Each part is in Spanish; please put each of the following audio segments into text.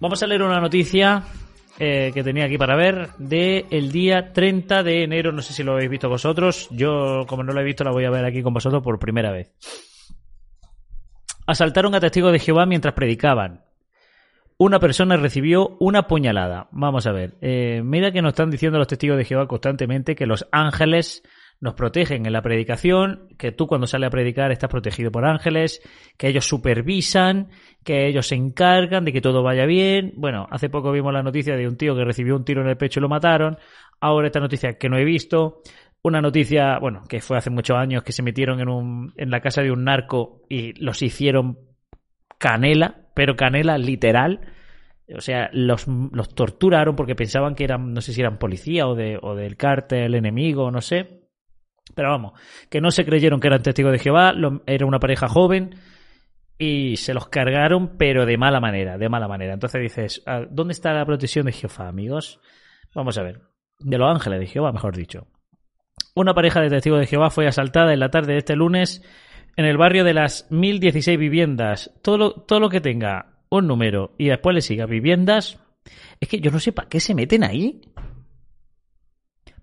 vamos a leer una noticia eh, que tenía aquí para ver de el día 30 de enero. No sé si lo habéis visto vosotros. Yo, como no lo he visto, la voy a ver aquí con vosotros por primera vez. Asaltaron a testigos de Jehová mientras predicaban. Una persona recibió una puñalada. Vamos a ver. Eh, mira que nos están diciendo los testigos de Jehová constantemente que los ángeles nos protegen en la predicación, que tú cuando sales a predicar estás protegido por ángeles, que ellos supervisan, que ellos se encargan de que todo vaya bien. Bueno, hace poco vimos la noticia de un tío que recibió un tiro en el pecho y lo mataron. Ahora esta noticia que no he visto. Una noticia, bueno, que fue hace muchos años que se metieron en, un, en la casa de un narco y los hicieron canela, pero canela literal. O sea, los, los torturaron porque pensaban que eran, no sé si eran policía o, de, o del cártel enemigo, no sé pero vamos, que no se creyeron que eran testigos de Jehová, era una pareja joven y se los cargaron, pero de mala manera, de mala manera. Entonces dices, ah, ¿dónde está la protección de Jehová, amigos? Vamos a ver. De los ángeles de Jehová, mejor dicho. Una pareja de testigos de Jehová fue asaltada en la tarde de este lunes en el barrio de las 1016 viviendas. Todo lo, todo lo que tenga un número y después le siga viviendas. Es que yo no sé para qué se meten ahí.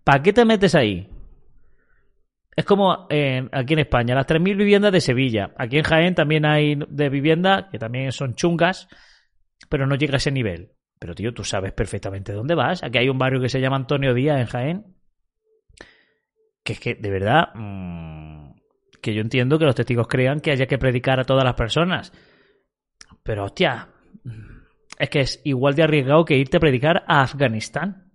¿Para qué te metes ahí? Es como eh, aquí en España, las 3.000 viviendas de Sevilla. Aquí en Jaén también hay de viviendas que también son chungas, pero no llega a ese nivel. Pero tío, tú sabes perfectamente dónde vas. Aquí hay un barrio que se llama Antonio Díaz en Jaén. Que es que, de verdad, mmm, que yo entiendo que los testigos crean que haya que predicar a todas las personas. Pero hostia, es que es igual de arriesgado que irte a predicar a Afganistán.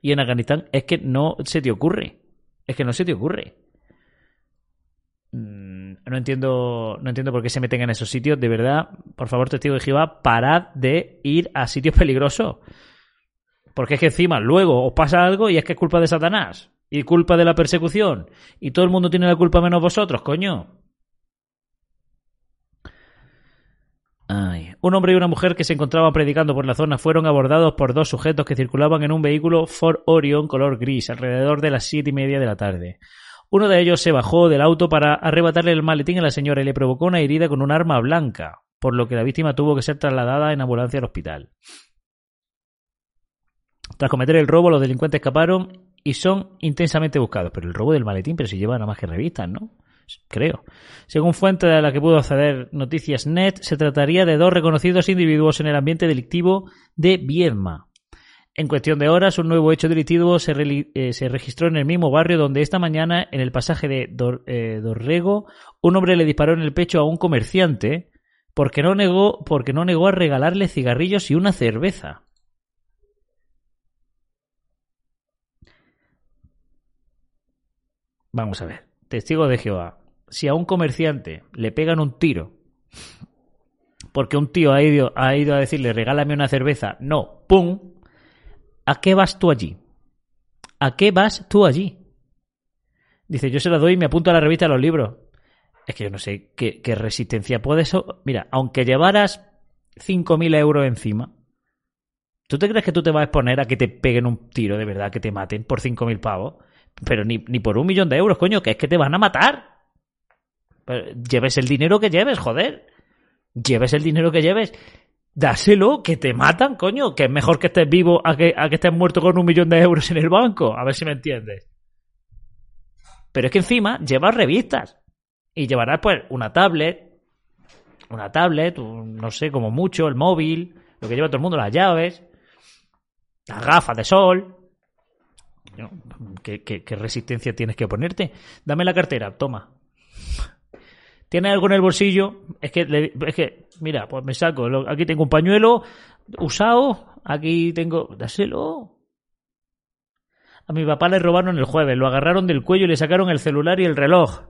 Y en Afganistán es que no se te ocurre. Es que no se te ocurre. No entiendo, no entiendo por qué se meten en esos sitios. De verdad, por favor, testigo de Jehová, parad de ir a sitios peligrosos. Porque es que encima luego os pasa algo y es que es culpa de Satanás. Y culpa de la persecución. Y todo el mundo tiene la culpa menos vosotros, coño. Ay. Un hombre y una mujer que se encontraban predicando por la zona fueron abordados por dos sujetos que circulaban en un vehículo Ford Orion color gris alrededor de las siete y media de la tarde. Uno de ellos se bajó del auto para arrebatarle el maletín a la señora y le provocó una herida con un arma blanca, por lo que la víctima tuvo que ser trasladada en ambulancia al hospital. Tras cometer el robo, los delincuentes escaparon y son intensamente buscados. Pero el robo del maletín, pero si lleva nada más que revistas, ¿no? Creo. Según fuente de la que pudo acceder Noticias Net, se trataría de dos reconocidos individuos en el ambiente delictivo de Viedma. En cuestión de horas, un nuevo hecho delictivo se, eh, se registró en el mismo barrio donde esta mañana, en el pasaje de eh, Dorrego, un hombre le disparó en el pecho a un comerciante porque no negó, porque no negó a regalarle cigarrillos y una cerveza. Vamos a ver, testigo de Jehová. Si a un comerciante le pegan un tiro porque un tío ha ido, ha ido a decirle regálame una cerveza, no, ¡pum! ¿A qué vas tú allí? ¿A qué vas tú allí? Dice, yo se la doy y me apunto a la revista de los libros. Es que yo no sé qué, resistencia puede eso. Mira, aunque llevaras 5.000 euros encima, ¿tú te crees que tú te vas a exponer a que te peguen un tiro de verdad, que te maten por 5.000 pavos? Pero ni, ni, por un millón de euros, coño, que es que te van a matar. lleves el dinero que lleves, joder. Lleves el dinero que lleves dáselo, que te matan, coño, que es mejor que estés vivo a que, a que estés muerto con un millón de euros en el banco, a ver si me entiendes. Pero es que encima llevas revistas y llevarás pues una tablet, una tablet, no sé, como mucho, el móvil, lo que lleva todo el mundo, las llaves, las gafas de sol. ¿Qué, qué resistencia tienes que ponerte? Dame la cartera, toma. ¿Tienes algo en el bolsillo? Es que, es que, mira, pues me saco. Aquí tengo un pañuelo usado. Aquí tengo. Dáselo. A mi papá le robaron el jueves. Lo agarraron del cuello y le sacaron el celular y el reloj.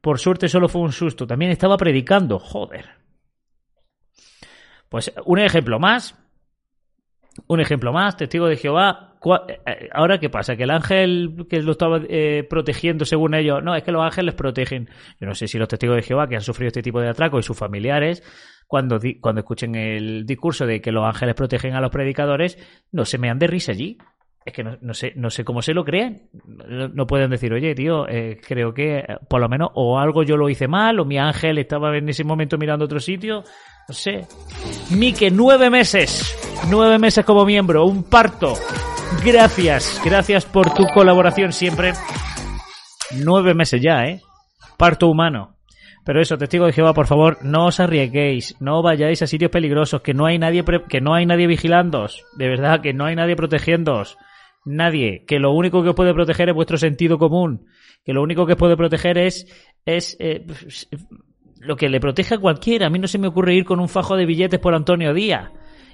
Por suerte solo fue un susto. También estaba predicando. Joder. Pues un ejemplo más. Un ejemplo más. Testigo de Jehová eh, eh, Ahora, ¿qué pasa? Que el ángel que lo estaba eh, protegiendo, según ellos, no, es que los ángeles protegen. Yo no sé si los testigos de Jehová que han sufrido este tipo de atraco y sus familiares, cuando, cuando escuchen el discurso de que los ángeles protegen a los predicadores, no se me han de risa allí. Es que no, sé, no sé cómo se lo creen. No, pueden decir, oye, tío, creo que por lo menos o algo yo lo hice mal, o mi ángel estaba en ese momento mirando otro sitio. No sé. Mike, nueve meses. Nueve meses como miembro. Un parto. Gracias. Gracias por tu colaboración siempre. Nueve meses ya, ¿eh? Parto humano. Pero eso, testigo de Jehová, por favor, no os arriesguéis, no vayáis a sitios peligrosos, que no hay nadie, que no hay nadie vigilándoos, de verdad, que no hay nadie protegiéndoos, nadie, que lo único que os puede proteger es vuestro sentido común, que lo único que os puede proteger es, es eh, lo que le protege a cualquiera. A mí no se me ocurre ir con un fajo de billetes por Antonio Díaz.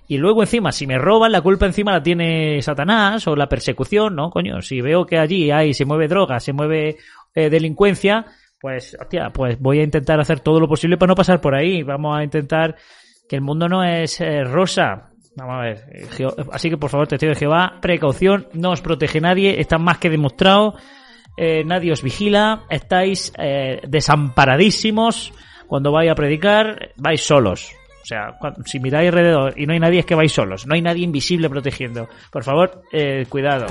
Y luego encima, si me roban, la culpa encima la tiene Satanás o la persecución, ¿no? Coño, si veo que allí hay, se mueve droga, se mueve eh, delincuencia, pues, hostia, pues voy a intentar hacer todo lo posible para no pasar por ahí. Vamos a intentar que el mundo no es eh, rosa. Vamos a ver. Eh, así que por favor, testigo de Jehová, precaución, no os protege nadie, está más que demostrado. nadie os vigila, estáis desamparadísimos. Cuando vais a predicar, vais solos. O sea, si miráis alrededor y no hay nadie, es que vais solos. No hay nadie invisible protegiendo. Por favor, eh, cuidado.